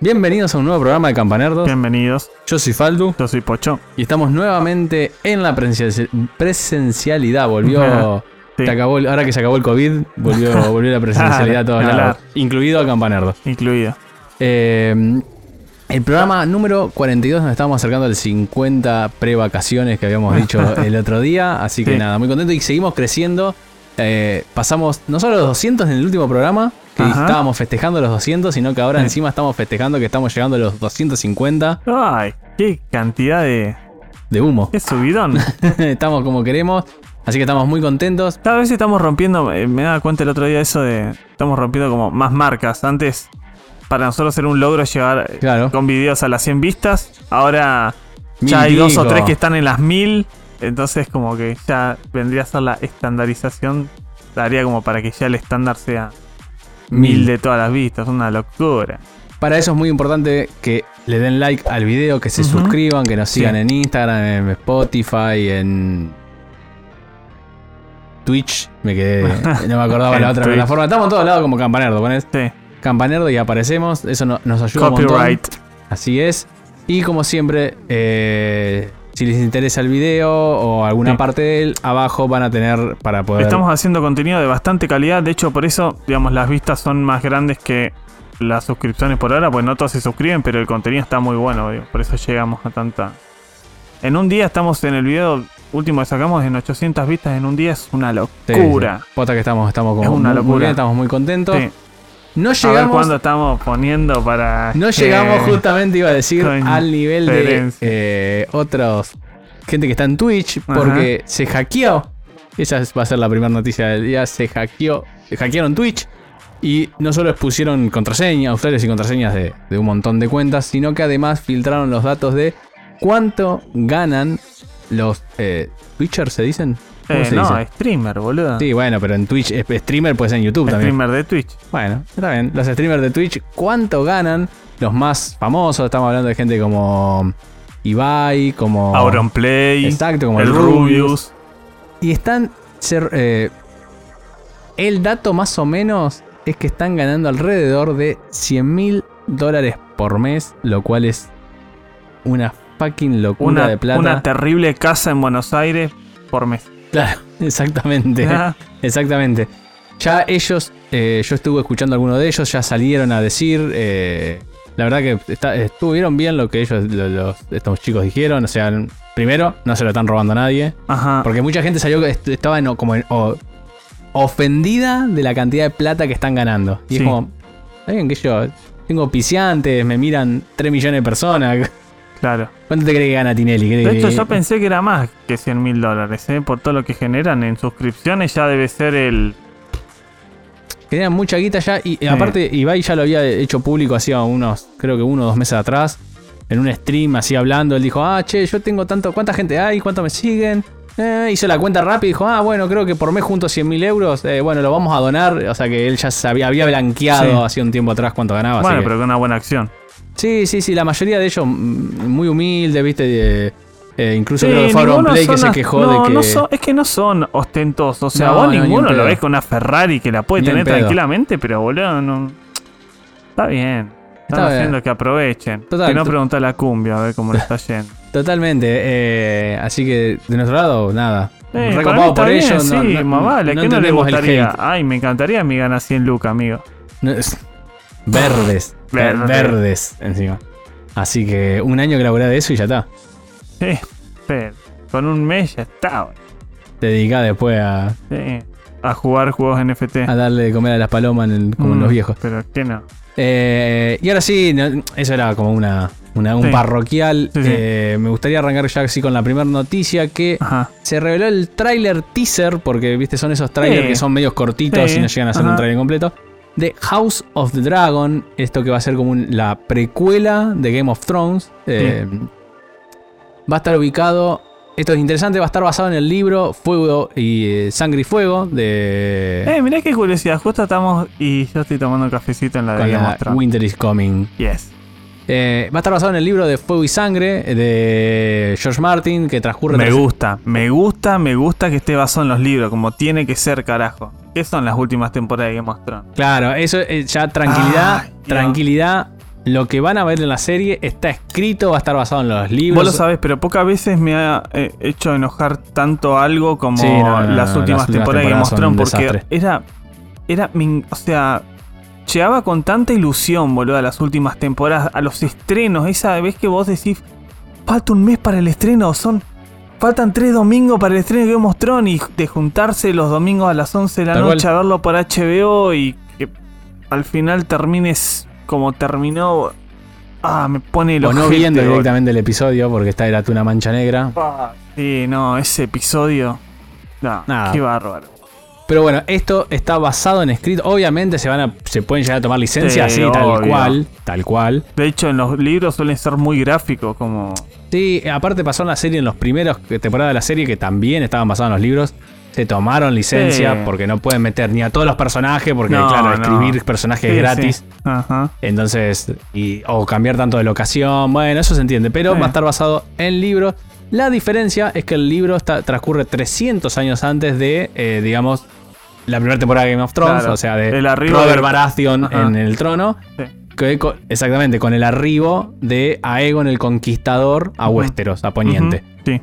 Bienvenidos a un nuevo programa de Campanerdos. Bienvenidos. Yo soy Faldu Yo soy Pocho. y estamos nuevamente en la presencia- presencialidad. Volvió. Sí. se acabó ahora que se acabó el COVID, volvió, volvió la presencialidad a todos lados, incluido a Campanerdos. Incluido. Eh, el programa número 42 nos estamos acercando al 50 pre-vacaciones que habíamos dicho el otro día. Así que Sí. nada, muy contento y seguimos creciendo. Eh, pasamos no solo los 200 en el último programa, Ajá. estábamos festejando los 200, sino que ahora Sí. encima estamos festejando que estamos llegando a los 250 Ay, qué cantidad de. de humo. Qué subidón. estamos como queremos, así que estamos muy contentos. Cada vez estamos rompiendo. eh, me daba cuenta el otro día eso de. Estamos rompiendo como más marcas. Antes, para nosotros era un logro llegar eh, Claro. con videos a las 100 vistas. Ahora Mil ya hay dos o tres que están en las 1000. Entonces, como que ya vendría a ser la estandarización. Daría como para que ya el estándar sea mil de todas las vistas. Una locura. Para eso es muy importante que le den like al video, que se suscriban, que nos Sí. sigan en Instagram, en Spotify, en Twitch. Me quedé, no me acordaba la otra Twitch. plataforma. Estamos en todos lados como Campanerdo. Pones Sí. Campanerdo y aparecemos. Eso no- nos ayuda un montón. Copyright. Así es. Y como siempre, eh, si les interesa el video o alguna Sí. parte de él, abajo van a tener para poder. Estamos haciendo contenido de bastante calidad. De hecho, por eso, digamos, las vistas son más grandes que las suscripciones por ahora. Pues no todos se suscriben, pero el contenido está muy bueno. digo, Por eso llegamos a tanta. En un día estamos en el video último que sacamos en 800 vistas en un día. Es una locura. sí. Posta que estamos, estamos como Es una muy locura. bien, estamos muy contentos. No A ver llegamos. cuándo estamos poniendo para. No llegamos justamente, iba a decir, al nivel de eh, otros gente que está en Twitch, Ajá. porque se hackeó. Esa es- va a ser la primera noticia del día. Se hackeó, se hackearon Twitch y no solo expusieron contraseñas, usuarios y contraseñas de, de un montón de cuentas, sino que además filtraron los datos de cuánto ganan los eh, Twitchers, ¿se dicen? ¿Cómo Eh, se no, dice? streamer, boludo. Sí, bueno, pero en Twitch, streamer puede ser en YouTube también. streamer de Twitch. Bueno, está bien. Los streamers de Twitch, ¿cuánto ganan? Los más famosos, estamos hablando de gente como Ibai, como... Auronplay. Exacto, como el el Rubius. Rubius. Y están... ser- eh, el dato más o menos es que están ganando alrededor de 100 mil dólares por mes, lo cual es una fucking locura Una, de plata. una terrible casa en Buenos Aires por mes. Claro, exactamente. Ah, Exactamente. Ya ellos, eh, yo estuve escuchando a algunos de ellos, ya salieron a decir. eh, la verdad que está- estuvieron bien lo que ellos, lo- los, estos chicos dijeron. O sea, primero, no se lo están robando a nadie. Ajá. Porque mucha gente salió que est- estaba en- como en- o- ofendida de la cantidad de plata que están ganando. Y Sí. es como, está bien que yo tengo piciantes, me miran 3 millones de personas. Claro. ¿Cuánto te crees que gana Tinelli? ¿Crees De hecho, que- yo pensé que era más que 100 mil dólares, ¿eh? Por todo lo que generan en suscripciones, ya debe ser el. Tenían mucha guita ya. Y, aparte, Ibai ya lo había hecho público hacía unos, creo que uno o dos meses atrás. En un stream, así hablando. Él dijo, ah, che, yo tengo tanto. ¿Cuánta gente hay? ¿Cuánto me siguen? Eh, hizo la cuenta rápida y dijo, ah, bueno, creo que por mes junto 100 mil euros. eh, bueno, lo vamos a donar. O sea que él ya sabía, había blanqueado Sí. hacía un tiempo atrás cuánto ganaba. bueno, que- pero con una buena acción. Sí, sí, sí. La mayoría de ellos mm, muy humildes, viste. de- eh, incluso Sí, creo que fue Play que se quejó no, de que. no son- es que no son ostentosos. O sea, No, vos no, ni en ninguno lo ves con una Ferrari que la puede Ni tener tranquilamente, pero boludo, no. Está bien. Están Está bien. haciendo que aprovechen. Total, que no to- preguntar a la cumbia a ver cómo le está yendo. Totalmente. eh, así que de nuestro lado, nada. Eh, Recopado por bien, ellos. sí, no, no, más vale. no ¿Qué no le gustaría? Ay, me encantaría mi gana 100 lucas, amigo. No, es- verdes. Verde. Verdes encima. Así que un año que de eso y ya está. Sí, pero con un mes ya está. Te dedicás después a, Sí, a jugar juegos NFT. a darle de comer a las palomas en el- como en Mm, los viejos. Pero qué no. Eh, y ahora sí, no, eso era como una, una- un Sí. parroquial. Sí, sí. Eh, me gustaría arrancar ya así con la primera noticia que Ajá. se reveló el tráiler teaser, porque viste, son esos trailers que son medios cortitos y no llegan a ser un trailer completo. De House of the Dragon, esto que va a ser como un- la precuela de Game of Thrones. Eh, Va a estar ubicado. Esto es interesante, va a estar basado en el libro Fuego y eh, Sangre y Fuego de. Eh, mirá qué curiosidad. Justo estamos y yo estoy tomando un cafecito en la de Game of Thrones. Winter is Coming. Yes. Eh, va a estar basado en el libro de Fuego y Sangre de George Martin, que transcurre. Me gusta, me gusta, me gusta que esté basado en los libros, como tiene que ser, carajo. ¿Qué son las últimas temporadas de Game of Thrones? Claro, eso eh, ya tranquilidad, Ay, tranquilidad. lo que van a ver en la serie está escrito, va a estar basado en los libros. Vos lo sabés, pero pocas veces me ha eh, hecho enojar tanto algo como Sí, no, no, las no, últimas las últimas temporadas temporadas son mostraron, un porque desastre. era. Era. O sea. Llegaba con tanta ilusión, boludo, a las últimas temporadas, a los estrenos. Esa vez que vos decís, falta un mes para el estreno, son. Faltan tres domingos para el estreno de Game of Thrones y de juntarse los domingos a las 11 de la Tal noche cual. a verlo por HBO y que al final termines como terminó. Ah, me pone el o no viendo directamente el episodio porque está era una mancha negra. Ah, Sí, no, ese episodio. No, Nada. qué bárbaro. Pero bueno, esto está basado en escrito. Obviamente se van a, se pueden llegar a tomar licencia Sí, así, tal cual, tal cual. De hecho, en los libros suelen ser muy gráficos, como. Sí, aparte pasó en la serie, en los primeros temporadas de la serie, que también estaban basados en los libros. Se tomaron licencia Sí. porque no pueden meter ni a todos los personajes, porque No, claro, no. escribir personajes Sí, gratis. Ajá. Entonces, y, o cambiar tanto de locación, bueno, eso se entiende, pero va a estar basado en libros. La diferencia es que el libro está, transcurre 300 años antes de, eh, digamos, la primera temporada de Game of Thrones, Claro, o sea, de Robert de- Baratheon Ajá. en el trono. Sí. que exactamente, con el arribo de Aegon el Conquistador a. Westeros, a Poniente. Sí.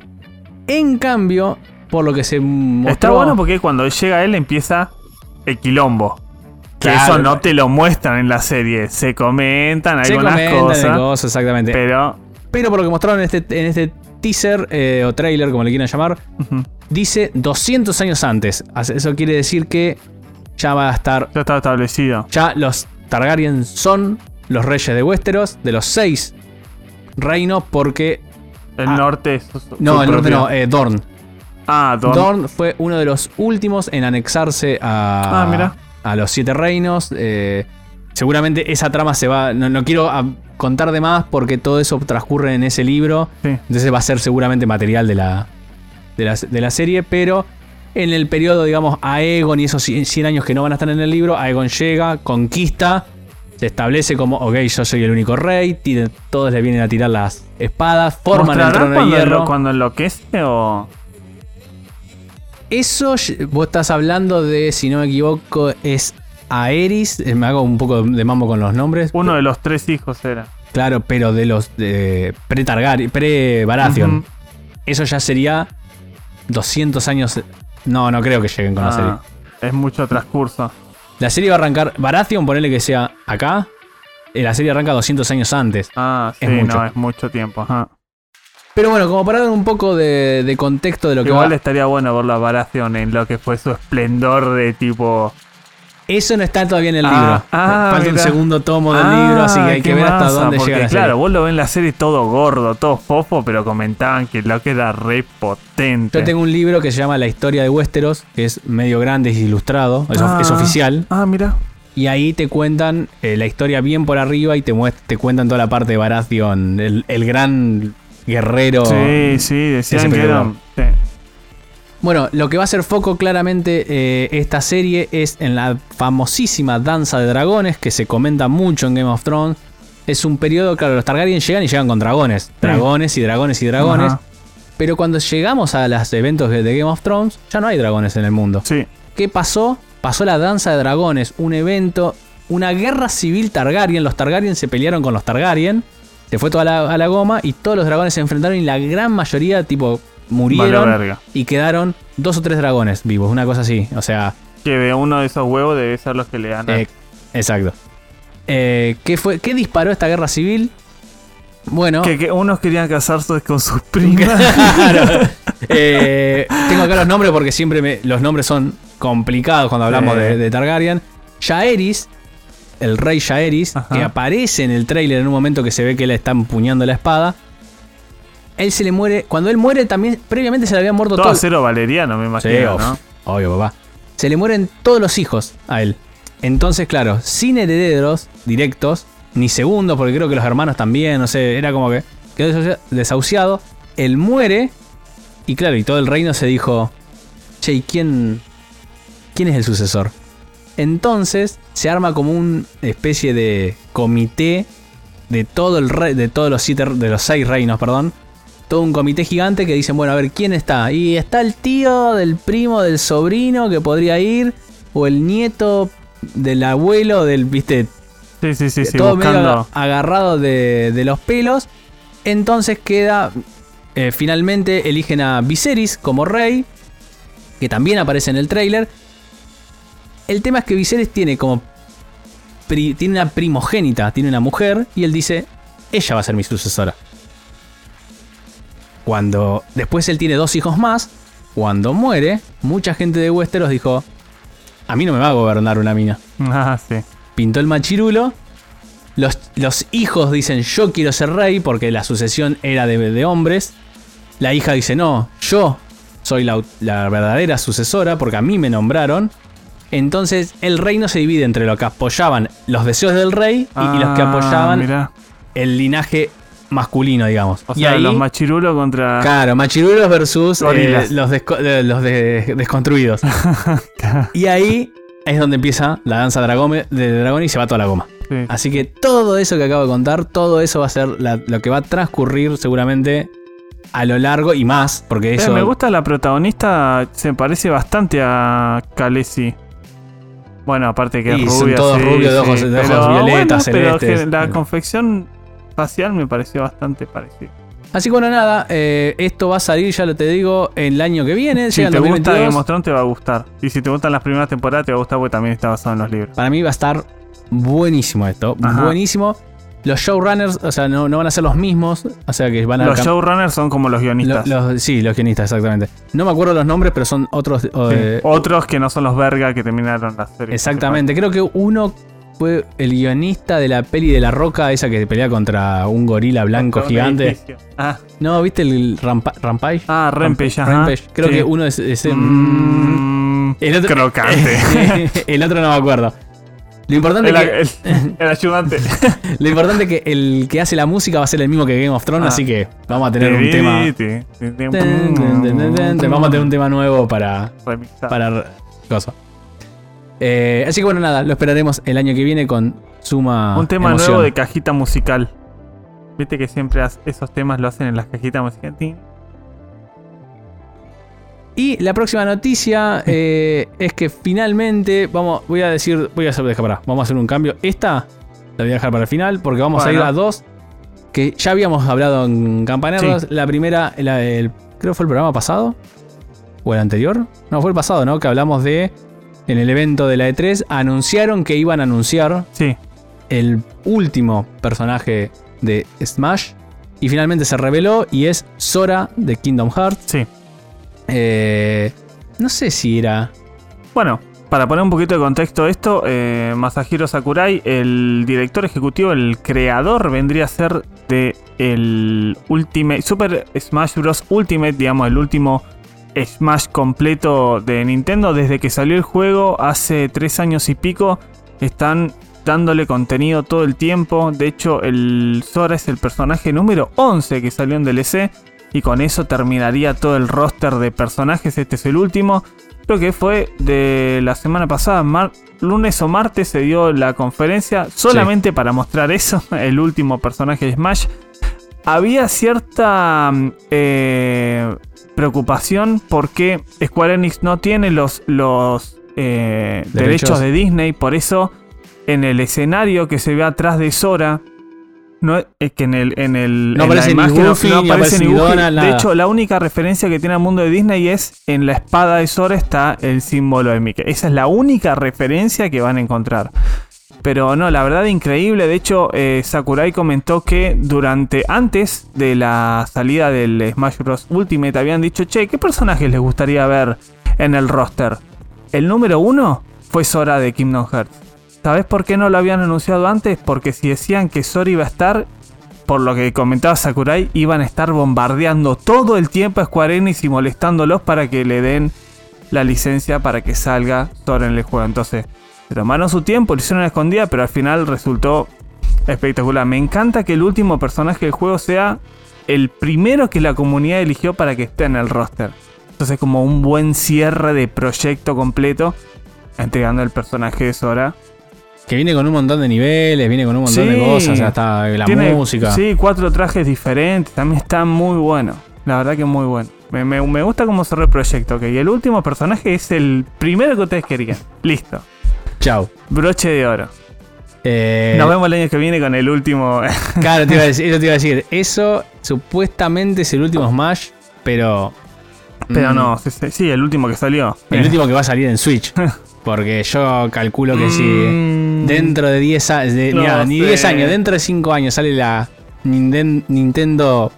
En cambio, por lo que se mostró... Está bueno porque cuando llega él empieza el quilombo. Que Claro. eso no te lo muestran en la serie. Se comentan se algunas comentan cosas. cosas, exactamente. Pero, Pero. por lo que mostraron en este, en este teaser eh, o trailer, como le quieran llamar, ujú, dice 200 años antes. Eso quiere decir que ya va a estar... Ya está establecido. Ya los Targaryen son los reyes de Westeros, de los seis reinos, porque... El Ah. norte es. No, el norte no, eh, Dorn. Ah, Dorn. Dorn fue uno de los últimos en anexarse a, Ah, mira. a los siete reinos. eh, seguramente esa trama se va. No, no quiero ah, contar de más porque todo eso transcurre en ese libro. Sí. Entonces va a ser seguramente material de la, de la, de la serie. Pero en el periodo, digamos, Aegon y esos 100 100 años que no van a estar en el libro, Aegon llega, conquista. Se establece como, ok, yo soy el único rey, tira- todos le vienen a tirar las espadas, forman el ¿Mostrará trono de hierro. cuando enloquece o.? Eso, vos estás hablando de, si no me equivoco, es Aeris. eh, Me hago un poco de mambo con los nombres. Uno de los tres hijos era. Claro, pero de los de pre-Baratheon. Ujú. Eso ya sería 200 años. No, no creo que lleguen con la serie. Ah, es mucho transcurso. La serie va a arrancar. Baratheon, ponele que sea acá. eh, La serie arranca 200 años antes. Ah, sí, Es mucho. no, es mucho tiempo. Ajá. Pero bueno, como para dar un poco de, de contexto de lo que Igual estaría bueno ver la Baratheon en lo que fue su esplendor de tipo. Eso no está todavía en el Ah, libro. ah, Falta un segundo tomo del Ah, libro, así que hay que ver hasta masa, dónde llega. Claro, vos lo ves en la serie todo gordo, todo fofo, pero comentaban que lo que era re potente. Yo tengo un libro que se llama La historia de Westeros, que es medio grande, es ilustrado, es, of- Ah. es oficial. Ah, mira. Y ahí te cuentan eh, la historia bien por arriba y te, te cuentan toda la parte de Baratheon, el, el gran guerrero. Sí, sí, decían que eran. Bueno, lo que va a ser foco claramente eh, esta serie es en la famosísima danza de dragones que se comenta mucho en Game of Thrones. Es un periodo, claro, los Targaryen llegan y llegan con dragones. Dragones y dragones y dragones. Ajá. Pero cuando llegamos a los eventos de de Game of Thrones, ya no hay dragones en el mundo. Sí. ¿Qué pasó? Pasó la danza de dragones, un evento, una guerra civil Targaryen. Los Targaryen se pelearon con los Targaryen. Se fue toda la, a la goma y todos los dragones se enfrentaron y la gran mayoría, tipo, murieron Vale, y quedaron dos o tres dragones vivos, una cosa así. O sea, Que de uno de esos huevos debe ser los que le dan. eh, exacto. Eh, ¿qué, fue, ¿Qué disparó esta guerra civil? Bueno, que, que unos querían casarse con sus primas. Claro. Eh, tengo acá los nombres porque siempre me- los nombres son complicados cuando hablamos Sí. de, de Targaryen. Jaehaerys, el rey Ajá. que aparece en el tráiler en un momento que se ve que él está empuñando la espada. Él se le muere. Cuando él muere, también previamente se le había muerto Todo todo. acero valeriano, me imagino, obvio, papá. Se le mueren todos los hijos a él. Entonces, claro, sin herederos directos, ni segundos, porque creo que los hermanos también, no sé, era como que quedó desahucia- desahuciado. Él muere, y claro, y todo el reino se dijo: Che, ¿y quién, quién es el sucesor? Entonces se arma como una especie de comité de todo el rey, de todos los siete, de los seis reinos, perdón, todo un comité gigante que dicen, bueno, a ver, ¿quién está? Y está el tío del primo del sobrino que podría ir, o el nieto del abuelo del, viste, Sí, sí, sí, sí, todo medio agarrado de, de los pelos. Entonces queda. eh, finalmente eligen a Viserys como rey. Que también aparece en el tráiler. El tema es que Viserys tiene como. pri- tiene una primogénita, tiene una mujer. Y él dice: Ella va a ser mi sucesora. Cuando. Después él tiene dos hijos más. Cuando muere, mucha gente de Westeros dijo: A mí no me va a gobernar una mina Ah, sí. pintó el machirulo. Los, los hijos dicen yo quiero ser rey porque la sucesión era de, de hombres. La hija dice no, yo soy la, la verdadera sucesora porque a mí me nombraron. Entonces el reino se divide entre los que apoyaban los deseos del rey y, y los que Ah, apoyaban mirá. el linaje masculino, digamos. O y sea, ahí, los machirulos contra. claro, machirulos versus eh, los, desco- los de- desconstruidos. y ahí es donde empieza la danza dragome- de dragón y se va toda la goma. Sí. Así que todo eso que acabo de contar, todo eso va a ser la- lo que va a transcurrir seguramente a lo largo y más, porque Eh, eso... me gusta la protagonista, se parece bastante a Khaleesi. Bueno, aparte que es rubia. son todos sí, rubios, de ojos- sí, de ojos pero violetas, bueno, pero celestes. la confección facial me pareció bastante parecida. Así que bueno, nada, eh, esto va a salir, ya lo te digo, el año que viene. Si te gusta 2022. Game of Thrones te va a gustar. Y si te gustan las primeras temporadas te va a gustar porque también está basado en los libros. Para mí va a estar buenísimo esto, Ajá. buenísimo. Los showrunners, o sea, no, no van a ser los mismos, o sea que van a... Los showrunners son como los lo- guionistas. los- sí, los guionistas, exactamente. No me acuerdo los nombres, pero son otros... Sí. eh, Otros que no son los verga que terminaron la serie. Exactamente, creo que uno fue el guionista de la peli de la roca, esa que pelea contra un gorila blanco Contra gigante. Ah, No, ¿viste el Rampa- Rampage? ah Rampage. Creo Sí. que uno es ese. Mm, El otro- crocante. el otro no me acuerdo. Lo importante, el, es que, el- el ayudante. lo importante es que el que hace la música va a ser el mismo que Game of Thrones, Ah. así que vamos a tener un tema. Vamos a tener un tema nuevo para, Remixado. para cosa. Eh, así que bueno, nada, lo esperaremos el año que viene con suma Un tema emoción. nuevo de cajita musical. Viste que siempre esos temas lo hacen en las cajitas musicales. Y la próxima noticia eh, es que finalmente vamos, voy a decir, voy a hacer, deja, vamos a hacer un cambio. Esta la voy a dejar para el final porque vamos a ir a dos que ya habíamos hablado en Campaneros. La primera, la- el, creo que fue el programa pasado o el anterior. No, fue el pasado, ¿no? Que hablamos de en el evento de la E3 anunciaron que iban a anunciar Sí, el último personaje de Smash y finalmente se reveló y es Sora de Kingdom Hearts. sí. Eh, no sé si era. Bueno, para poner un poquito de contexto esto, eh, Masahiro Sakurai, el director ejecutivo, el creador, vendría a ser de el Ultimate Super Smash Bros. Ultimate, digamos, el último Smash completo de Nintendo. Desde que salió el juego hace tres años y pico, están dándole contenido todo el tiempo. De hecho, el Sora es el personaje número 11 que salió en DLC. Y con eso terminaría todo el roster de personajes. Este es el último. Creo que fue de la semana pasada, lunes o martes, se dio la conferencia solamente para mostrar eso, el último personaje de Smash. Había cierta mm, eh, preocupación porque Square Enix no tiene los, los eh, Derechos. derechos de Disney, por eso en el escenario que se ve atrás de Sora, no, es que en el, en el No en la aparece ni imagen no- Goofy, no ni aparece ni Goofy. De hecho, la única referencia que tiene al mundo de Disney es en la espada de Sora está el símbolo de Mickey. Esa es la única referencia que van a encontrar. Pero no, la verdad increíble. De hecho, eh, Sakurai comentó que durante, antes de la salida del Smash Bros. Ultimate, habían dicho, che, ¿qué personajes les gustaría ver en el roster? El número uno fue Sora de Kingdom Hearts. ¿Sabes por qué no lo habían anunciado antes? Porque si decían que Sora iba a estar, por lo que comentaba Sakurai, iban a estar bombardeando todo el tiempo a Square Enix y molestándolos para que le den la licencia para que salga Sora en el juego. Entonces, se tomaron su tiempo, lo hicieron a escondida, pero al final resultó espectacular. Me encanta que el último personaje del juego sea el primero que la comunidad eligió para que esté en el roster. Entonces, como un buen cierre de proyecto completo, entregando el personaje de Sora. Que viene con un montón de niveles, viene con un montón de cosas, o sea, está la Tiene, música. Sí, cuatro trajes diferentes. También está muy bueno. La verdad que muy bueno. Me, me- me gusta cómo cerró el proyecto. ok. Y el último personaje es el primero que ustedes querían. Listo. Chau. Broche de oro. Eh, Nos vemos el año que viene con el último. Claro, te iba a decir, eso te iba a decir. Eso supuestamente es el último Smash, pero. pero mm, no, sí, el último que salió. El último que va a salir en Switch. Porque yo calculo que si Mm, dentro de 10 años. No ni sé. 10 años, dentro de 5 años sale la Ninden- Nintendo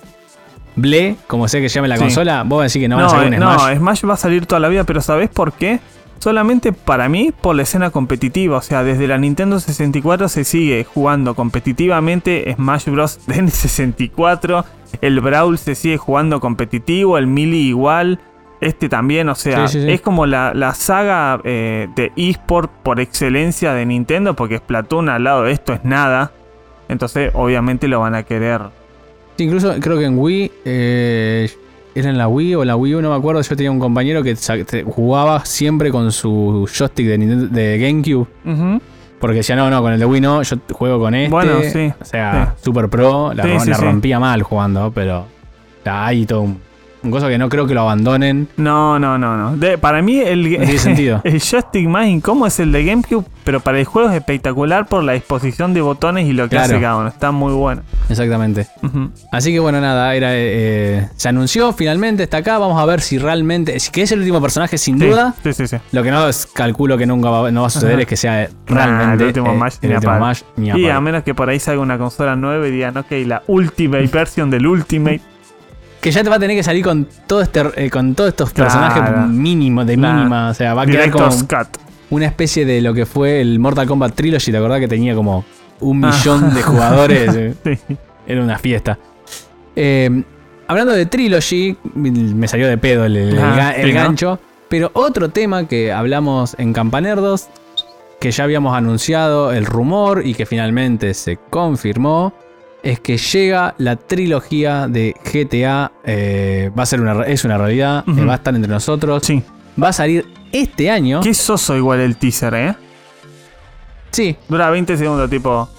Ble, como sea que llame la Sí. consola, vos decís que no, No, van a salir un eh, no, Smash. Smash va a salir toda la vida, pero ¿sabés por qué? Solamente para mí, por la escena competitiva. O sea, desde la Nintendo 64 se sigue jugando competitivamente Smash Bros. de N64. El Brawl se sigue jugando competitivo, el Melee igual. Este también, o sea, Sí, sí, sí. es como la, la saga eh, de eSport por excelencia de Nintendo, porque Splatoon al lado de esto es nada. Entonces, obviamente lo van a querer. Incluso creo que en Wii. eh, era en la Wii o la Wii U, no me acuerdo. Yo tenía un compañero que jugaba siempre con su joystick de, Nintendo- de GameCube. Porque decía, no, no, con el de Wii no, yo juego con este. Bueno, sí, O sea, Super Pro, la, Sí, la rompía mal jugando, pero. hay todo un, un cosa que no creo que lo abandonen. No, no, no, no. De- para mí el, No tiene sentido. el joystick más incómodo es el de GameCube, pero para el juego es espectacular por la disposición de botones y lo que Claro. hace cada uno. Está muy bueno. Exactamente. Así que bueno, nada, era, eh, se anunció finalmente, está acá. Vamos a ver si realmente. Si que es el último personaje, sin Sí, duda. Sí, sí, sí. Lo que no es- calculo que nunca va, no va a suceder Ajá. es que sea Nah, realmente el último eh, el ni a último palo. Smash, ni a Y palo. a menos que por ahí salga una consola nueva y digan, ok, la Ultimate version del Ultimate. Que ya te va a tener que salir con todo este eh, con todos estos Claro. personajes mínimos, de Claro. mínima. O sea, va a quedar como Cut. una especie de lo que fue el Mortal Kombat Trilogy. ¿Te acordás que tenía como un Ah. millón de jugadores? Sí. Era una fiesta. Eh, hablando de Trilogy, me salió de pedo el, el Ah, ga- el sí, ¿no? gancho. Pero otro tema que hablamos en Campanerdos, que ya habíamos anunciado el rumor y que finalmente se confirmó, es que llega la trilogía de GTA. eh, va a ser una, es una realidad, eh, va a estar entre nosotros. Sí. Va a salir este año. Qué soso igual el teaser, ¿eh? Sí, Dura 20 segundos, tipo.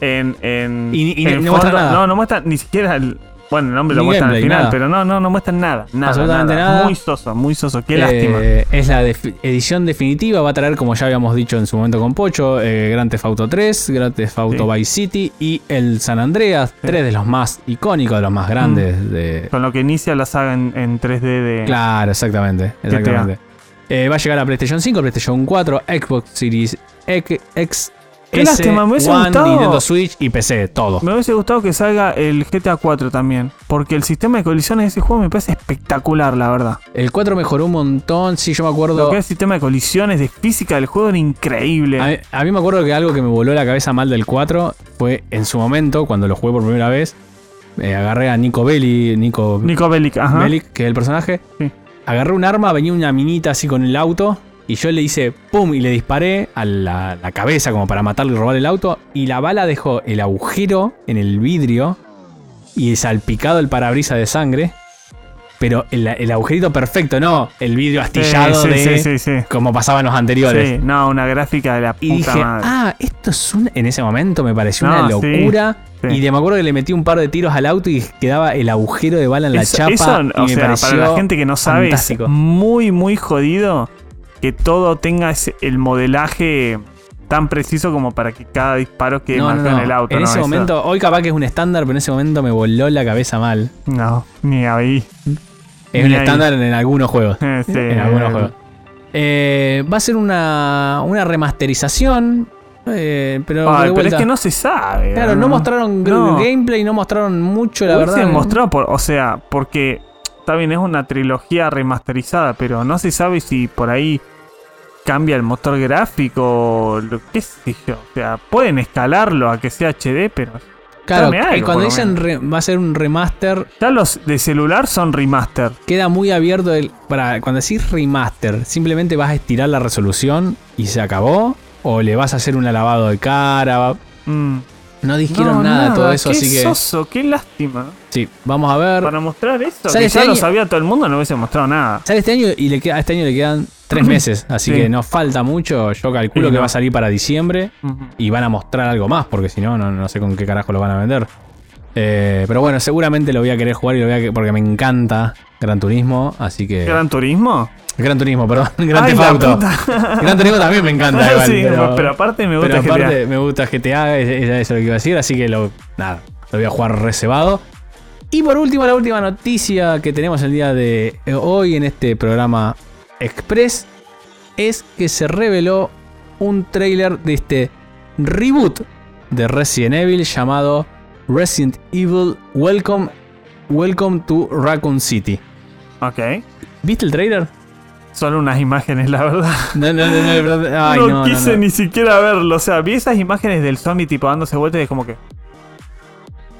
En. en Y- y en no muestra nada. No, no muestra ni siquiera el. Bueno, el nombre lo muestran al final, nada. pero no, no, no muestran nada. nada Absolutamente nada. Muy soso, muy soso. Qué Eh, lástima. Es la edición definitiva. Va a traer, como ya habíamos dicho en su momento con Pocho, eh, Grand Theft Auto 3, Grand Theft Auto Sí. Vice City y el San Andreas. Tres de los más icónicos, de los más grandes. Mm. de... Con lo que inicia la saga en, en 3D de. Claro, exactamente. exactamente. Eh, va a llegar a PlayStation 5, PlayStation 4, Xbox Series X, X Qué S, lástima, me hubiese One, gustado- Nintendo Switch y PC, todo. Me hubiese gustado que salga el GTA 4 también. Porque el sistema de colisiones de ese juego me parece espectacular, la verdad. El 4 mejoró un montón. Sí, yo me acuerdo. Lo que el sistema de colisiones, de física del juego era increíble. A mí, a mí me acuerdo que algo que me voló la cabeza mal del 4 fue en su momento, cuando lo jugué por primera vez, eh, agarré a Nico Belli, Nico Nico Bellic, ajá. Bellic, que es el personaje, Sí. agarré un arma, venía una minita así con el auto, y yo le hice pum y le disparé a la, la cabeza como para matarle y robar el auto, y la bala dejó el agujero en el vidrio y salpicado el parabrisas de sangre. Pero el, el agujerito perfecto, no el vidrio astillado sí, de sí, sí, sí. como pasaba en los anteriores. Sí, no, una gráfica de la Y puta dije, madre. ah, esto es un. En ese momento me pareció una No, locura. Y de, me acuerdo que le metí un par de tiros al auto y quedaba el agujero de bala en la Eso- chapa. eso, y o me sea, pareció para la gente que no sabe, fantástico. es muy, muy jodido que todo tenga el modelaje tan preciso como para que cada disparo quede No, no. en el auto. En ese Eso- momento, hoy capaz que es un estándar, pero en ese momento me voló la cabeza mal. No, ni ahí. Es Ni un ahí. estándar en, algunos juegos. Sí, en algunos juegos. Eh, va a ser una, una remasterización. eh, pero, Ay, pero es que no se sabe. Claro, no mostraron gameplay, no mostraron mucho, la verdad. mostrado por, o sea, porque está bien, es una trilogía remasterizada, pero no se sabe si por ahí cambia el motor gráfico, lo qué sé yo. O sea, pueden escalarlo a que sea HD, pero Claro, algo, y cuando lo dicen re- va a ser un remaster, ya los de celular son remaster. queda muy abierto el. Para, cuando decís remaster, ¿simplemente vas a estirar la resolución y se acabó? ¿O le vas a hacer un lavado de cara? Mm. No dijeron No, nada, todo eso, qué así que. soso, qué lástima. Sí, vamos a ver. Para mostrar eso, ¿Sale que este ya lo año? sabía todo el mundo, no hubiese mostrado nada. Sale este año y le queda, a este año le quedan tres meses, así Sí. que no falta mucho. Yo calculo Sí, que no. va a salir para diciembre y van a mostrar algo más, porque si no, no, sé con qué carajo lo van a vender. Eh, pero bueno, seguramente lo voy a querer jugar y lo voy a que- porque me encanta Gran Turismo, así que... ¿Gran Turismo? Gran Turismo, perdón. Gran Ay, Auto. Gran Turismo también me encanta. igual, sí, pero, pero, aparte me gusta pero GTA. aparte me gusta GTA, es- es- eso es lo que iba a decir, así que lo, nada, lo voy a jugar reservado. Y por último, la última noticia que tenemos el día de hoy en este programa Express es que se reveló un trailer de este reboot de Resident Evil llamado Resident Evil Welcome, Welcome to Raccoon City. Ok. ¿Viste el trailer? Solo unas imágenes, la verdad. No, no, no, no, ay, no, quise no. ni siquiera verlo. O sea, vi esas imágenes del zombie tipo dándose vueltas y es como que.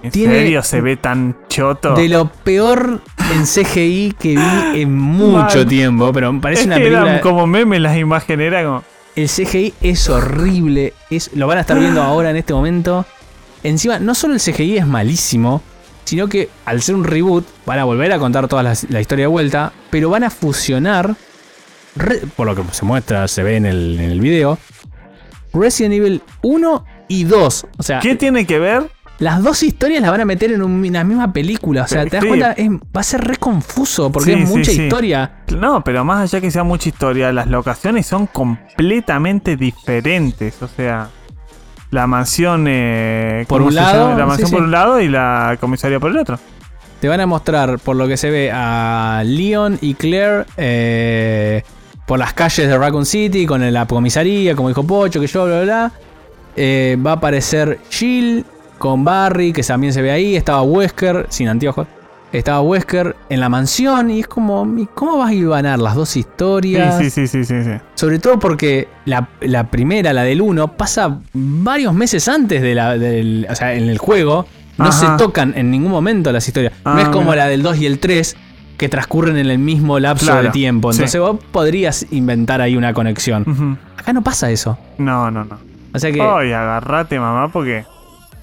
¿En serio se ve tan choto? De lo peor en CGI que vi en mucho tiempo, pero me parece es una película. como memes las imágenes, era como. El CGI es horrible. Es, lo van a estar viendo ahora en este momento. Encima, no solo el CGI es malísimo, sino que al ser un reboot, van a volver a contar toda la, la historia de vuelta, pero van a fusionar, re- por lo que se muestra, se ve en el, en el video, Resident Evil 1 y 2. O sea, ¿Qué tiene que ver? Las dos historias las van a meter en un- una misma película. O sea, ¿te das Sí. cuenta? Es- va a ser re confuso porque Sí, es mucha sí. historia. No, pero más allá que sea mucha historia, las locaciones son completamente diferentes. O sea, la mansión. eh, Por ¿cómo un lado? La mansión por un lado y la comisaría por el otro. Te van a mostrar, por lo que se ve, a Leon y Claire eh, por las calles de Raccoon City con la comisaría, como dijo Pocho, que yo, bla, bla, bla. Eh, va a aparecer Jill con Barry, que también se ve ahí. Estaba Wesker, sin anteojos. Estaba Wesker en la mansión y es como, ¿cómo vas a ibanar las dos historias? Sí, sí, sí, sí, sí. Sobre todo porque la, la primera, la del 1, pasa varios meses antes de la, del. O sea, en el juego. No Ajá. se tocan en ningún momento las historias. no Ah, es como mira. la del 2 y el 3 que transcurren en el mismo lapso Claro, de tiempo. sí. Entonces vos podrías inventar ahí una conexión. Acá no pasa eso. No, no, no. O sea que. Ay, agarrate, mamá, porque.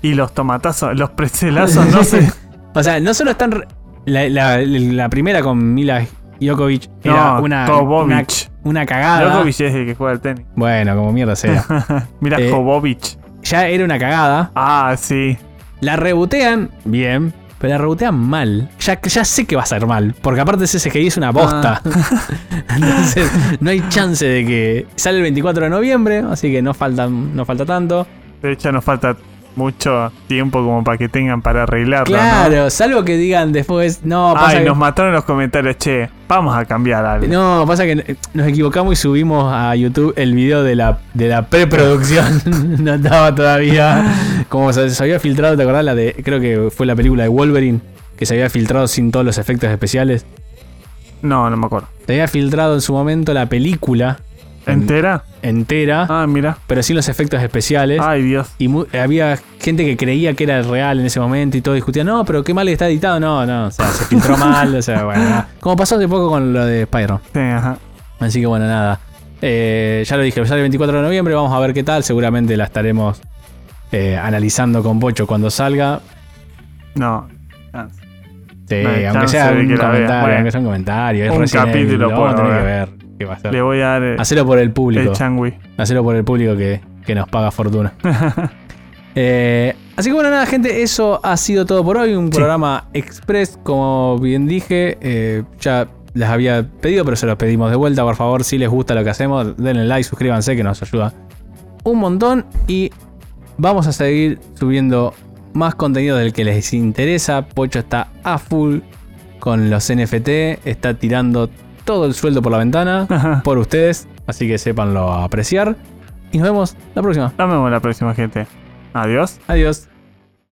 Y los tomatazos, los pretzelazos, no sé. o sea, no solo están. La, la- la primera con Mila Jokovic era No, una, una, una cagada. Djokovic es el que juega al tenis. Bueno, como mierda sea. Mira, Eh, ya era una cagada. Ah, sí. La rebotean, bien, pero la rebotean mal. Ya, ya sé que va a ser mal, porque aparte ese CGI es una bosta. Entonces, no hay chance de que sale el 24 de noviembre, así que no falta, no falta tanto. De hecho, nos falta mucho tiempo como para que tengan para arreglarlo. Claro, salvo que digan después, no, pasa Ay, que, nos mataron los comentarios, che, vamos a cambiar algo. no, pasa que nos equivocamos y subimos a YouTube el video de la, de la preproducción. no estaba todavía. Como se, se había filtrado, ¿te acordás? La de, creo que fue la película de Wolverine, que se había filtrado sin todos los efectos especiales. No, no me acuerdo. Se había filtrado en su momento la película ¿Entera? entera, Ah, mira. pero sin los efectos especiales. Ay, Dios. Y había gente que creía que era real en ese momento y todo discutía, no, pero qué mal está editado. No, no, o sea, se filtró mal. O sea, bueno, como pasó hace poco con lo de Spyro. Sí, ajá. Así que bueno, nada. Eh, ya lo dije, sale el 24 de noviembre, vamos a ver qué tal. Seguramente la estaremos eh, analizando con Pocho cuando salga. No. Ah, Sí, No aunque sea un comentario, Bueno. aunque sea un comentario. Es Un Evil, capítulo lo vamos a tener que ver. Ver qué va a ser. Le voy a dar eh, Hacelo por el público. el changui. Hacelo por el público que, que nos paga fortuna. Eh, así que bueno, nada, gente, eso ha sido todo por hoy. Un Sí. programa express, como bien dije. eh, ya les había pedido, pero se los pedimos de vuelta. Por favor, si les gusta lo que hacemos, denle like, suscríbanse, que nos ayuda un montón. Y vamos a seguir subiendo más contenido del que les interesa. Pocho está a full con los NFT, está tirando todo el sueldo por la ventana por ustedes, así que sépanlo apreciar. Y nos vemos la próxima. Nos vemos la próxima, gente. Adiós. Adiós.